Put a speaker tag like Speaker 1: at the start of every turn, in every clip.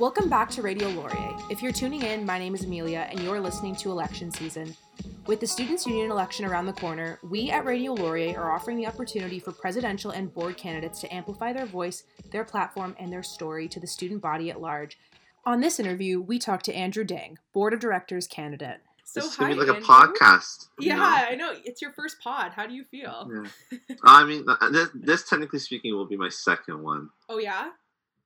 Speaker 1: Welcome back to Radio Laurier. If you're tuning in, my name is Amelia, and you're listening to Election Season. With the Students' Union election around the corner, we at Radio Laurier are offering the opportunity for presidential and board candidates to amplify their voice, their platform, and their story to the student body at large. On this interview, we talk to Andrew Dang, Board of Directors candidate.
Speaker 2: So it's gonna be like Andrew. a podcast.
Speaker 1: Yeah, know? I know. It's your first pod. How do you feel?
Speaker 2: Yeah. I mean, uh, this, this, technically speaking will be my second one.
Speaker 1: Oh yeah.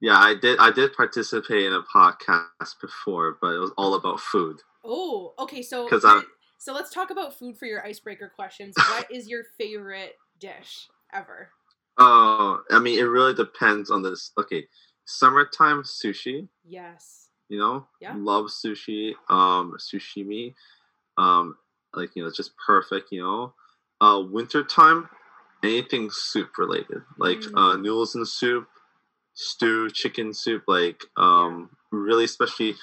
Speaker 2: Yeah, I did. I did participate in a podcast before, but it was all about food.
Speaker 1: Oh, okay. So because I'm. So let's talk about food for your icebreaker questions. what is your favorite dish ever?
Speaker 2: Oh, I mean, it really depends on this. Okay, summertime sushi.
Speaker 1: Yes.
Speaker 2: You know, yeah. love sushi. Um, sashimi. Um, like you know, it's just perfect. You know, uh, wintertime, anything soup related, like mm. uh, noodles and soup, stew, chicken soup, like um, really especially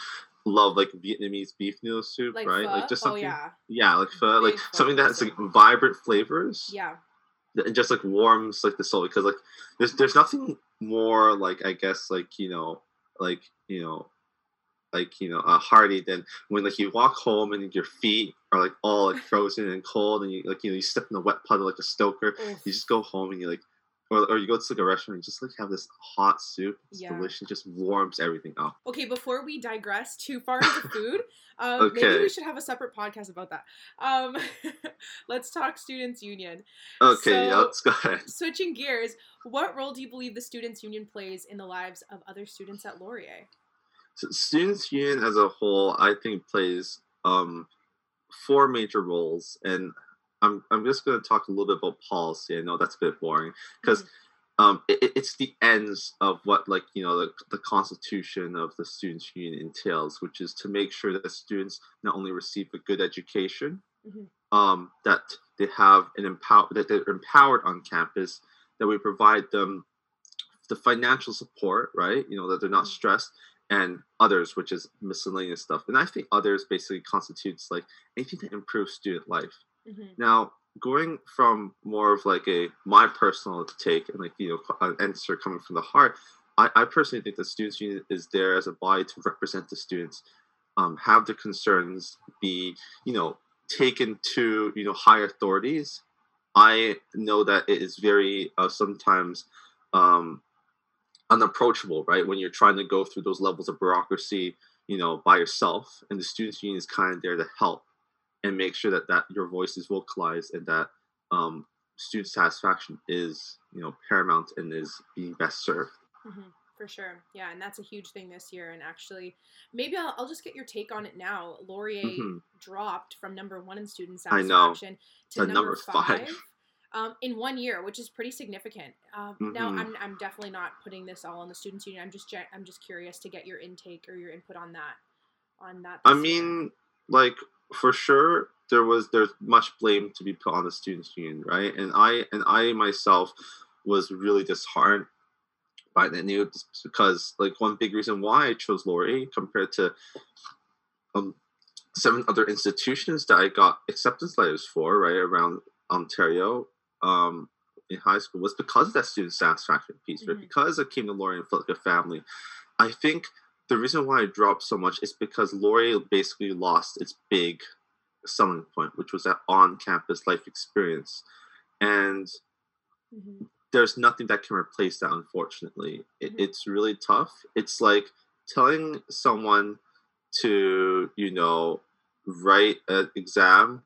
Speaker 2: love like Vietnamese beef noodle soup, like right? Pho?
Speaker 1: Like just oh, something, oh, yeah.
Speaker 2: yeah, like pho, like something that has like vibrant flavors.
Speaker 1: Yeah.
Speaker 2: And just like warms like the soul because like there's there's nothing more like I guess like you know like you know like you know uh, hearty than when like you walk home and your feet are like all like frozen and cold and you like you know you step in the wet puddle like a stoker. You just go home and you like or, or you go to like a restaurant and just like have this hot soup. It's yeah. delicious. Just warms everything up.
Speaker 1: Okay, before we digress too far into food, um, okay. maybe we should have a separate podcast about that. Um, let's talk Students Union.
Speaker 2: Okay, so, yeah, let's go ahead.
Speaker 1: Switching gears, what role do you believe the Students Union plays in the lives of other students at Laurier?
Speaker 2: So Students Union as a whole, I think, plays um, four major roles, and I'm I'm just going to talk a little bit about policy. I know that's a bit boring because mm-hmm. um, it, it's the ends of what like you know the, the Constitution of the Students' Union entails, which is to make sure that students not only receive a good education, mm-hmm. um, that they have an empower that they're empowered on campus, that we provide them the financial support, right? You know that they're not mm-hmm. stressed, and others, which is miscellaneous stuff. And I think others basically constitutes like anything to improve student life. Mm-hmm. Now, going from more of like a my personal take and like you know an answer coming from the heart, I, I personally think the students union is there as a body to represent the students, um, have the concerns be you know taken to you know higher authorities. I know that it is very uh, sometimes um, unapproachable, right? When you're trying to go through those levels of bureaucracy, you know, by yourself, and the students union is kind of there to help and make sure that that your voice is vocalized and that um, student satisfaction is you know paramount and is being best served
Speaker 1: mm-hmm, for sure yeah and that's a huge thing this year and actually maybe i'll, I'll just get your take on it now laurier mm-hmm. dropped from number one in student satisfaction to number, number, five, five. Um, in one year, which is pretty significant. Um, mm-hmm. Now, I'm, I'm definitely not putting this all on the students union. I'm just I'm just curious to get your intake or your input on that. On that.
Speaker 2: I mean, year. like for sure there was there's much blame to be put on the students union right? And i and i myself was really disheartened by that news because like one big reason why i chose laurier compared to um seven other institutions that i got acceptance letters for right around ontario um in high school was because of that student satisfaction piece right? Mm-hmm. because i came to laurier and felt like a family. I think the reason why it dropped so much is because Laurier basically lost its big selling point, which was that on-campus life experience, and mm-hmm. there's nothing that can replace that. Unfortunately, it, mm-hmm. it's really tough. It's like telling someone to, you know, write an exam,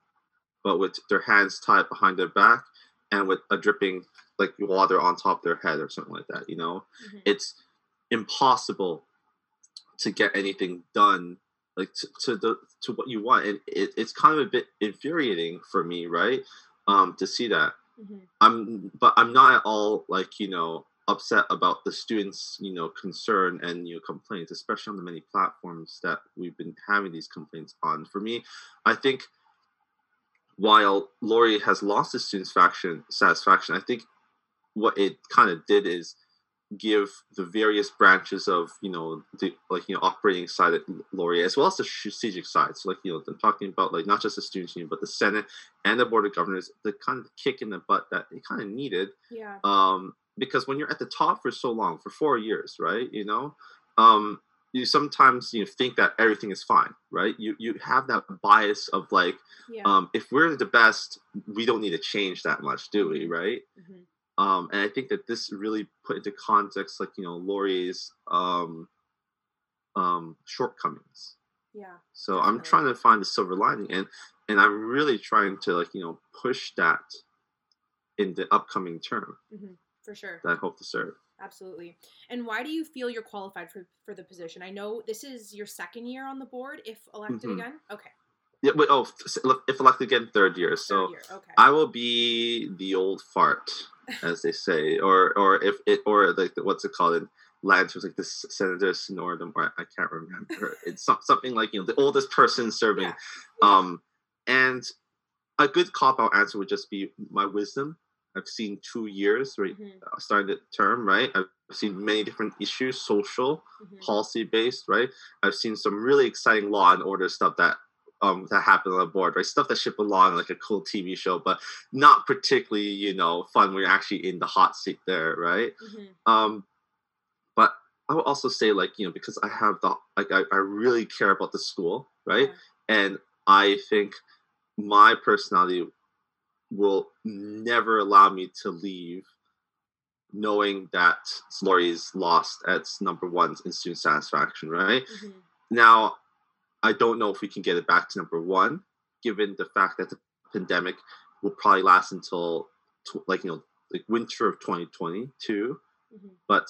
Speaker 2: but with their hands tied behind their back and with a dripping like water on top of their head or something like that. You know, mm-hmm. it's impossible to get anything done like to, to the to what you want and it, it's kind of a bit infuriating for me right? Um to see that. Mm-hmm. i'm but i'm not at all like you know upset about the students you know concern and you know complaints especially on the many platforms that we've been having these complaints on. For me i think while Laurier has lost the students faction satisfaction i think what it kind of did is give the various branches of you know the like you know operating side at Laurier as well as the strategic side. So like you know I'm talking about like not just the students union but the Senate and the board of governors the kind of kick in the butt that it kind of needed.
Speaker 1: Yeah.
Speaker 2: Um, because when you're at the top for so long for four years, right? You know, um, you sometimes you know, think that everything is fine, right? You you have that bias of like, yeah. um, if we're the best, we don't need to change that much, do we? Mm-hmm. Right? Mm-hmm. Um, and I think that this really put into context, like you know, Laurier's um, um, shortcomings.
Speaker 1: Yeah.
Speaker 2: So definitely. I'm trying to find the silver lining, and and I'm really trying to like you know push that in the upcoming term.
Speaker 1: Mm-hmm. For sure.
Speaker 2: That I hope to serve.
Speaker 1: Absolutely. And why do you feel you're qualified for, for the position? I know this is your second year on the board, if elected mm-hmm. again. Okay.
Speaker 2: Yeah, but oh, if elected again, third year. So third year. Okay. I will be the old fart, as they say, or or if it or like what's it called in Latin was like the senator synonym, or I can't remember. it's something like you know the oldest person serving. Yeah. Um, and a good cop out answer would just be my wisdom I've seen two years, right? Mm-hmm. Uh, starting the term, right? I've seen many different issues, social, mm-hmm. policy based, right? I've seen some really exciting law and order stuff that um that happened on the board, right? Stuff that should belong like a cool TV show, but not particularly, you know, fun when you're actually in the hot seat there, right? Mm-hmm. Um, but I would also say, like, you know, because I have the like I, I really care about the school, right? Yeah. And I think my personality will never allow me to leave knowing that Laurier's lost at number one in student satisfaction, right? Mm-hmm. Now, I don't know if we can get it back to number one, given the fact that the pandemic will probably last until like you know like winter of 2022. Mm-hmm. But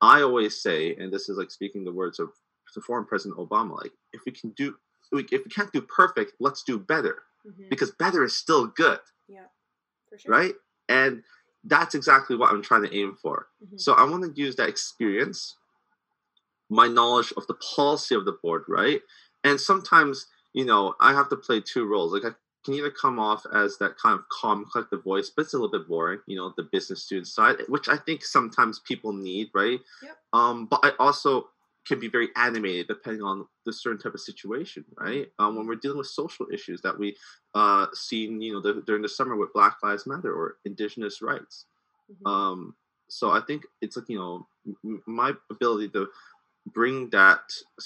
Speaker 2: I always say, and this is like speaking the words of the former President Obama, like if we can do, if we can't do perfect, let's do better mm-hmm. because better is still good.
Speaker 1: Yeah, for sure.
Speaker 2: Right? And that's exactly what I'm trying to aim for. Mm-hmm. So I want to use that experience, my knowledge of the policy of the board, right? And sometimes, you know, I have to play two roles. Like I can either come off as that kind of calm, collective voice, but it's a little bit boring, you know, the business student side, which I think sometimes people need, right?
Speaker 1: Yep.
Speaker 2: Um, but I also can be very animated depending on the certain type of situation, right? Um, when we're dealing with social issues that we uh, seen, you know, the, during the summer with Black Lives Matter or Indigenous rights. Mm-hmm. Um, so I think it's like you know m- my ability to bring that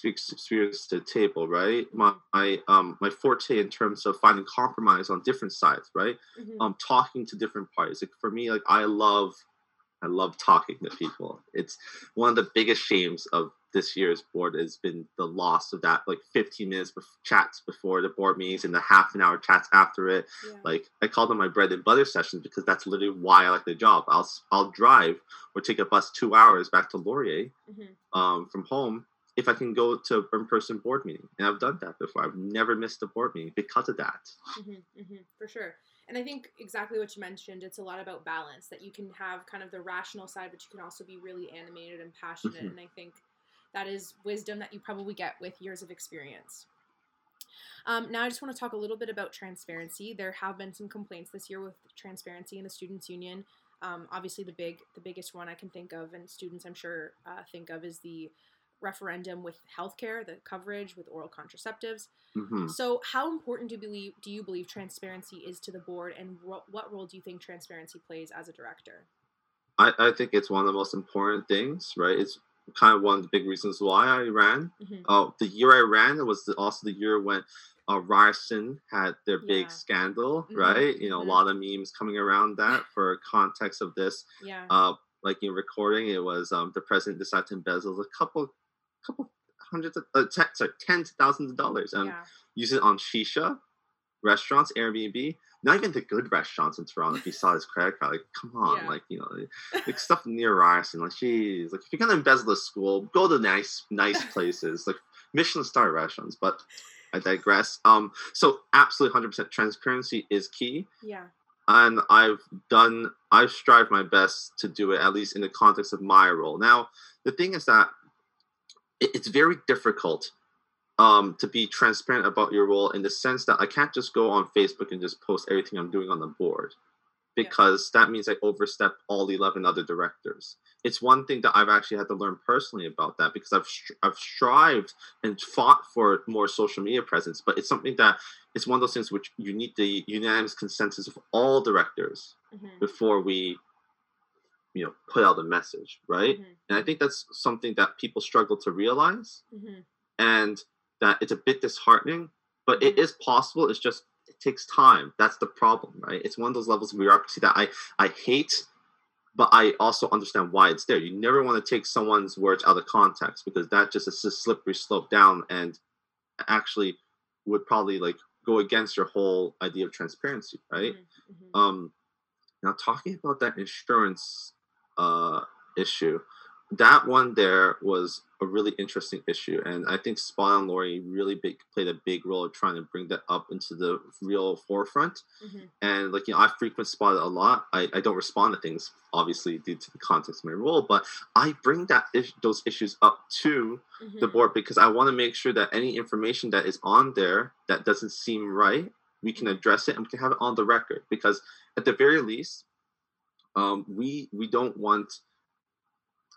Speaker 2: experience to the table, right? My, my um my forte in terms of finding compromise on different sides, right? Mm-hmm. Um, talking to different parties. Like for me, like I love I love talking to people. It's one of the biggest shames of this year's board has been the loss of that like 15 minutes of chats before the board meetings and the half an hour chats after it. Yeah. Like I call them my bread and butter sessions because that's literally why I like the job. I'll I'll drive or take a bus two hours back to Laurier mm-hmm. um, from home if I can go to in person board meeting, and I've done that before. I've never missed a board meeting because of that.
Speaker 1: Mm-hmm, mm-hmm, for sure. And I think exactly what you mentioned, it's a lot about balance that you can have kind of the rational side, but you can also be really animated and passionate. Mm-hmm. And I think that is wisdom that you probably get with years of experience. Um, now, I just want to talk a little bit about transparency. There have been some complaints this year with transparency in the students' union. Um, obviously, the big, the biggest one I can think of, and students I'm sure uh, think of, is the referendum with healthcare, the coverage with oral contraceptives. Mm-hmm. So, how important do you believe do you believe transparency is to the board, and ro- what role do you think transparency plays as a director?
Speaker 2: I, I think it's one of the most important things, right? It's kind of one of the big reasons why I ran. Mm-hmm. Uh, the year I ran it was the, also the year when uh, Ryerson had their big yeah. scandal, mm-hmm. right? You know, mm-hmm. a lot of memes coming around that for context of this.
Speaker 1: Yeah.
Speaker 2: Uh, like in recording, it was um, the president decided to embezzle a couple, couple hundreds of, uh, sorry, tens of thousands of dollars and yeah. use it on shisha restaurants, Airbnb, not even the good restaurants in Toronto. If you saw his credit card, like, come on, yeah. like you know, like stuff near Ryerson, like, geez, like if you're gonna embezzle a school, go to nice, nice places, like Michelin star restaurants. But I digress. Um, so absolutely, hundred percent transparency is key.
Speaker 1: Yeah.
Speaker 2: And I've done, I've strived my best to do it at least in the context of my role. Now, the thing is that it's very difficult um, to be transparent about your role in the sense that I can't just go on Facebook and just post everything I'm doing on the board because yeah. that means I overstep all the 11 other directors. It's one thing that I've actually had to learn personally about that because I've I've strived and fought for more social media presence, but it's something that it's one of those things which you need the unanimous consensus of all directors mm-hmm. before we you know put out a message right mm-hmm. and i think that's something that people struggle to realize mm-hmm. and that it's a bit disheartening but mm-hmm. it is possible it's just it takes time that's the problem right it's one of those levels of bureaucracy that i i hate but i also understand why it's there you never want to take someone's words out of context because that just is a slippery slope down and actually would probably like go against your whole idea of transparency right mm-hmm. mm-hmm. um now talking about that insurance uh, issue. That one there was a really interesting issue, and I think Spot on Lori really big, played a big role of trying to bring that up into the real forefront. Mm-hmm. And like you know, I frequent Spot a lot. I, I don't respond to things obviously due to the context of my role, but I bring that is- those issues up to mm-hmm. the board because I want to make sure that any information that is on there that doesn't seem right, we can address it and we can have it on the record. Because at the very least, um, we we don't want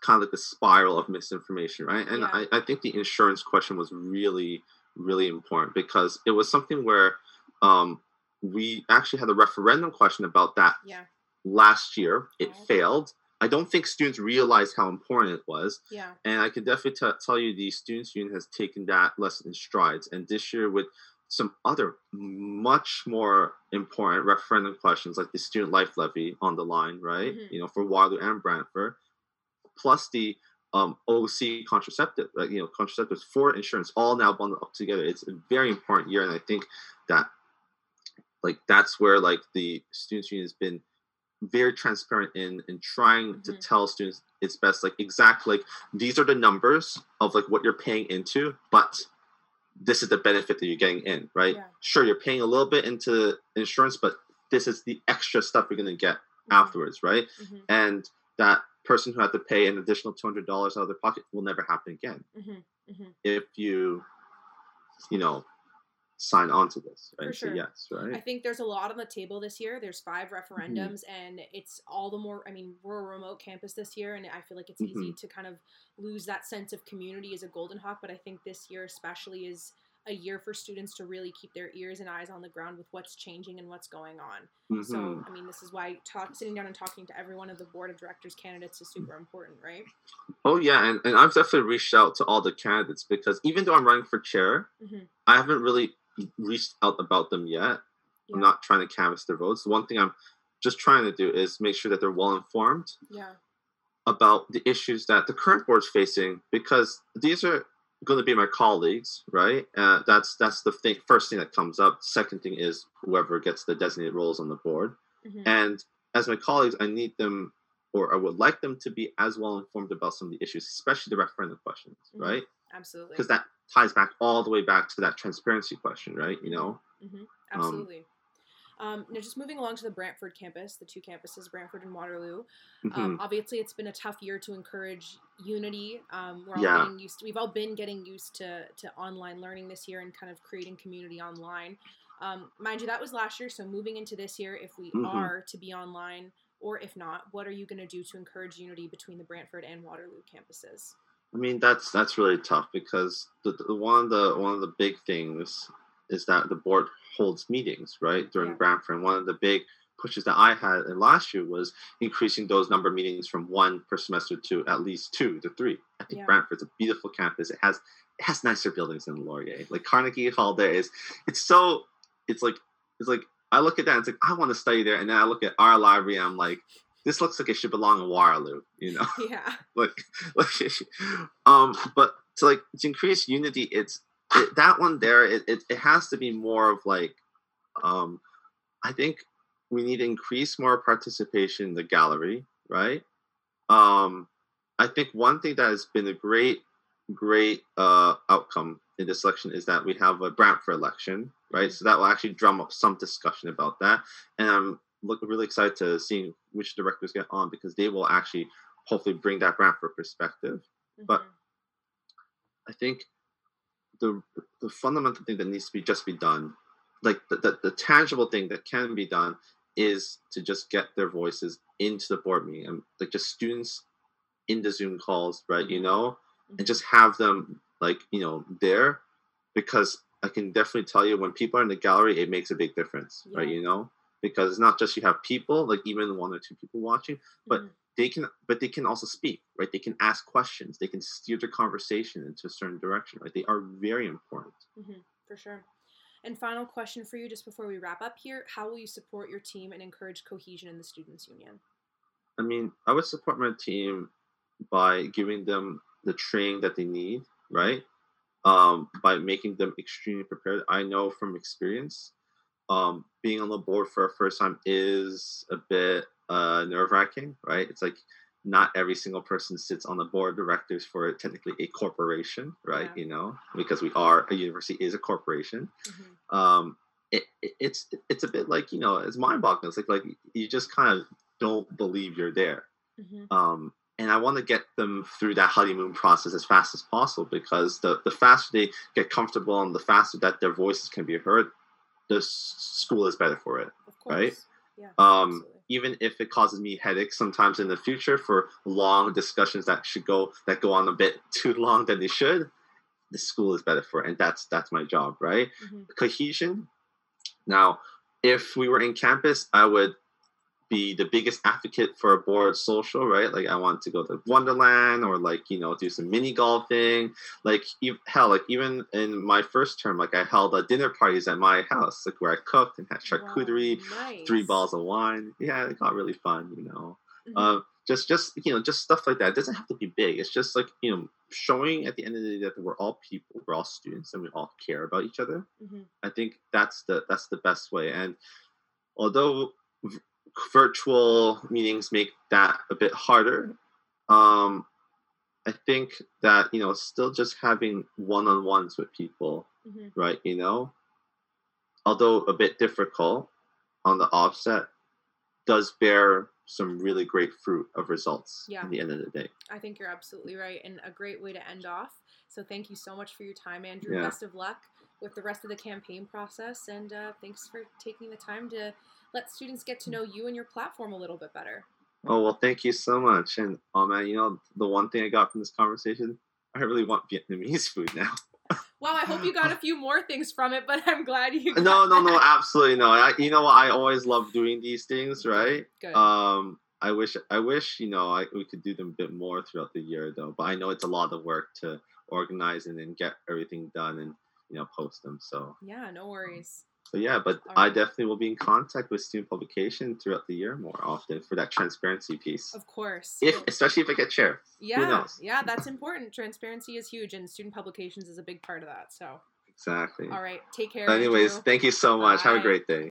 Speaker 2: kind of like a spiral of misinformation, right? And yeah. I, I think the insurance question was really, really important because it was something where um, we actually had a referendum question about that
Speaker 1: yeah.
Speaker 2: last year. It failed. I don't think students realized how important it was.
Speaker 1: Yeah.
Speaker 2: And I can definitely t- tell you the Students Union has taken that lesson in strides. And this year, with some other much more important referendum questions like the student life levy on the line, right? Mm-hmm. You know, for Waterloo and Brantford, plus the um, OC contraceptive, like, you know, contraceptives for insurance, all now bundled up together. It's a very important year, and I think that like that's where like the students union has been very transparent in in trying mm-hmm. to tell students it's best like exactly like these are the numbers of like what you're paying into but this is the benefit that you're getting in, right? Yeah. Sure, you're paying a little bit into insurance, but this is the extra stuff you're going to get mm-hmm. afterwards, right? Mm-hmm. And that person who had to pay an additional $200 out of their pocket will never happen again mm-hmm. mm-hmm. if you, you know, sign on to this right?
Speaker 1: sure.
Speaker 2: yes right
Speaker 1: i think there's a lot on the table this year there's five mm-hmm. referendums mm-hmm. and it's all the more i mean we're a remote campus this year and i feel like it's mm-hmm. easy to kind of lose that sense of community as a golden hawk but i think this year especially is a year for students to really keep their ears and eyes on the ground with what's changing and what's going on. Mm-hmm. So, I mean, this is why talk, sitting down and talking to every one of the board of directors candidates is super important, right?
Speaker 2: Oh yeah, and, and I've definitely reached out to all the candidates because even though I'm running for chair, mm-hmm. I haven't really reached out about them yet. Yeah. I'm not trying to canvass their votes. The one thing I'm just trying to do is make sure that they're well informed.
Speaker 1: Yeah.
Speaker 2: About the issues that the current board's facing, because these are going to be my colleagues, right? Uh, that's that's the thing. First thing that comes up. Second thing is whoever gets the designated roles on the board. Mm-hmm. And as my colleagues, I need them, or I would like them to be as well informed about some of the issues, especially the referendum questions, mm-hmm. right?
Speaker 1: Absolutely.
Speaker 2: Because that ties back all the way back to that transparency question, right? You know.
Speaker 1: Mm-hmm. Absolutely. Um, um, now, just moving along to the Brantford campus, the two campuses, Brantford and Waterloo. Um, mm-hmm. Um, obviously, it's been a tough year to encourage unity. Um, we're all yeah. getting used. To, we've all been getting used to to online learning this year and kind of creating community online. Um, mind you, that was last year. So moving into this year, if we mm-hmm. are to be online, or if not, what are you going to do to encourage unity between the Brantford and Waterloo campuses?
Speaker 2: I mean, that's that's really tough because the, the, one of the one of the big things is that the board holds meetings, right, during yeah. Brantford. And one of the big pushes that I had in last year was increasing those number of meetings from one per semester to at least two to three. I think yeah. Brantford's a beautiful campus. It has it has nicer buildings than Laurier. Like Carnegie Hall there is it's so it's like it's like I look at that and it's like I want to study there and then I look at our library and I'm like this looks like it should belong in Waterloo, you know?
Speaker 1: Yeah.
Speaker 2: like, like um but to like to increase unity it's it, that one there, it, it, it has to be more of like, um, I think we need to increase more participation in the gallery, right? Um, I think one thing that has been a great, great uh, outcome in this election is that we have a Brantford election, right? So that will actually drum up some discussion about that. And I'm look, really excited to see which directors get on because they will actually hopefully bring that Brantford perspective. Mm-hmm. But I think the the fundamental thing that needs to be just be done, like the, the, the tangible thing that can be done, is to just get their voices into the board meeting and like just students in the Zoom calls, right? You know, and just have them like you know there, because I can definitely tell you when people are in the gallery, it makes a big difference, yeah. right? You know, because it's not just you have people, like even one or two people watching, but mm-hmm. They can but they can also speak right? They can ask questions. They can steer the conversation into a certain direction right? They are very important.
Speaker 1: Mm-hmm, for sure. And final question for you just before we wrap up here. How will you support your team and encourage cohesion in the students union?
Speaker 2: I mean i would support my team by giving them the training that they need right? Um, by making them extremely prepared. I know from experience um, being on the board for a first time is a bit uh, nerve wracking, right? It's like not every single person sits on the board of directors for technically a corporation, right? Yeah. You know, because we are a university is a corporation. Mm-hmm. Um, it, it, it's it's a bit like you know it's mind boggling. It's like like you just kind of don't believe you're there. Mm-hmm. Um, and I want to get them through that honeymoon process as fast as possible because the the faster they get comfortable and the faster that their voices can be heard, the school is better for it, right? Yeah, um, even if it causes me headaches sometimes in the future for long discussions that should go that go on a bit too long than they should, the school is better for it, and that's that's my job, right? Mm-hmm. Cohesion. Now, if we were in campus, I would be the biggest advocate for a board social, right? Like I want to go to Wonderland or like you know do some mini golfing. Like hell, like even in my first term, like I held a dinner parties at my house, like where I cooked and had charcuterie, wow, nice. three bottles of wine. Yeah, it got really fun, you know. Mm-hmm. Uh, just just you know just stuff like that. It doesn't have to be big. It's just like you know showing at the end of the day that we're all people, we're all students, and we all care about each other. Mm-hmm. I think that's the that's the best way. And although virtual meetings make that a bit harder. Um, I think that you know, still just having one-on-ones with people, mm-hmm. right? You know, although a bit difficult on the offset, does bear some really great fruit of results yeah. at the end of the day.
Speaker 1: I think you're absolutely right, and a great way to end off. So thank you so much for your time, Andrew. Yeah. Best of luck with the rest of the campaign process, and uh, thanks for taking the time to let students get to know you and your platform a little bit better.
Speaker 2: Oh well, thank you so much. And oh man, you know the one thing I got from this conversation, I really want Vietnamese food now.
Speaker 1: Wow, I hope you got a few more things from it, but I'm glad you.
Speaker 2: no, no, no, absolutely no. I, you know what? I always love doing these things, right? Good. Um, I wish, I wish, you know, I, we could do them a bit more throughout the year, though. But I know it's a lot of work to organize and then get everything done and you know post them. So
Speaker 1: yeah, no worries.
Speaker 2: So yeah, but I definitely will be in contact with student publication throughout the year more often for that transparency piece.
Speaker 1: Of course.
Speaker 2: If especially if I get chair.
Speaker 1: Yeah. Yeah, that's important. Transparency is huge and student publications is a big part of that. So
Speaker 2: Exactly.
Speaker 1: All right. Take care.
Speaker 2: Anyways, Andrew. thank you so much. Bye. Have a great day.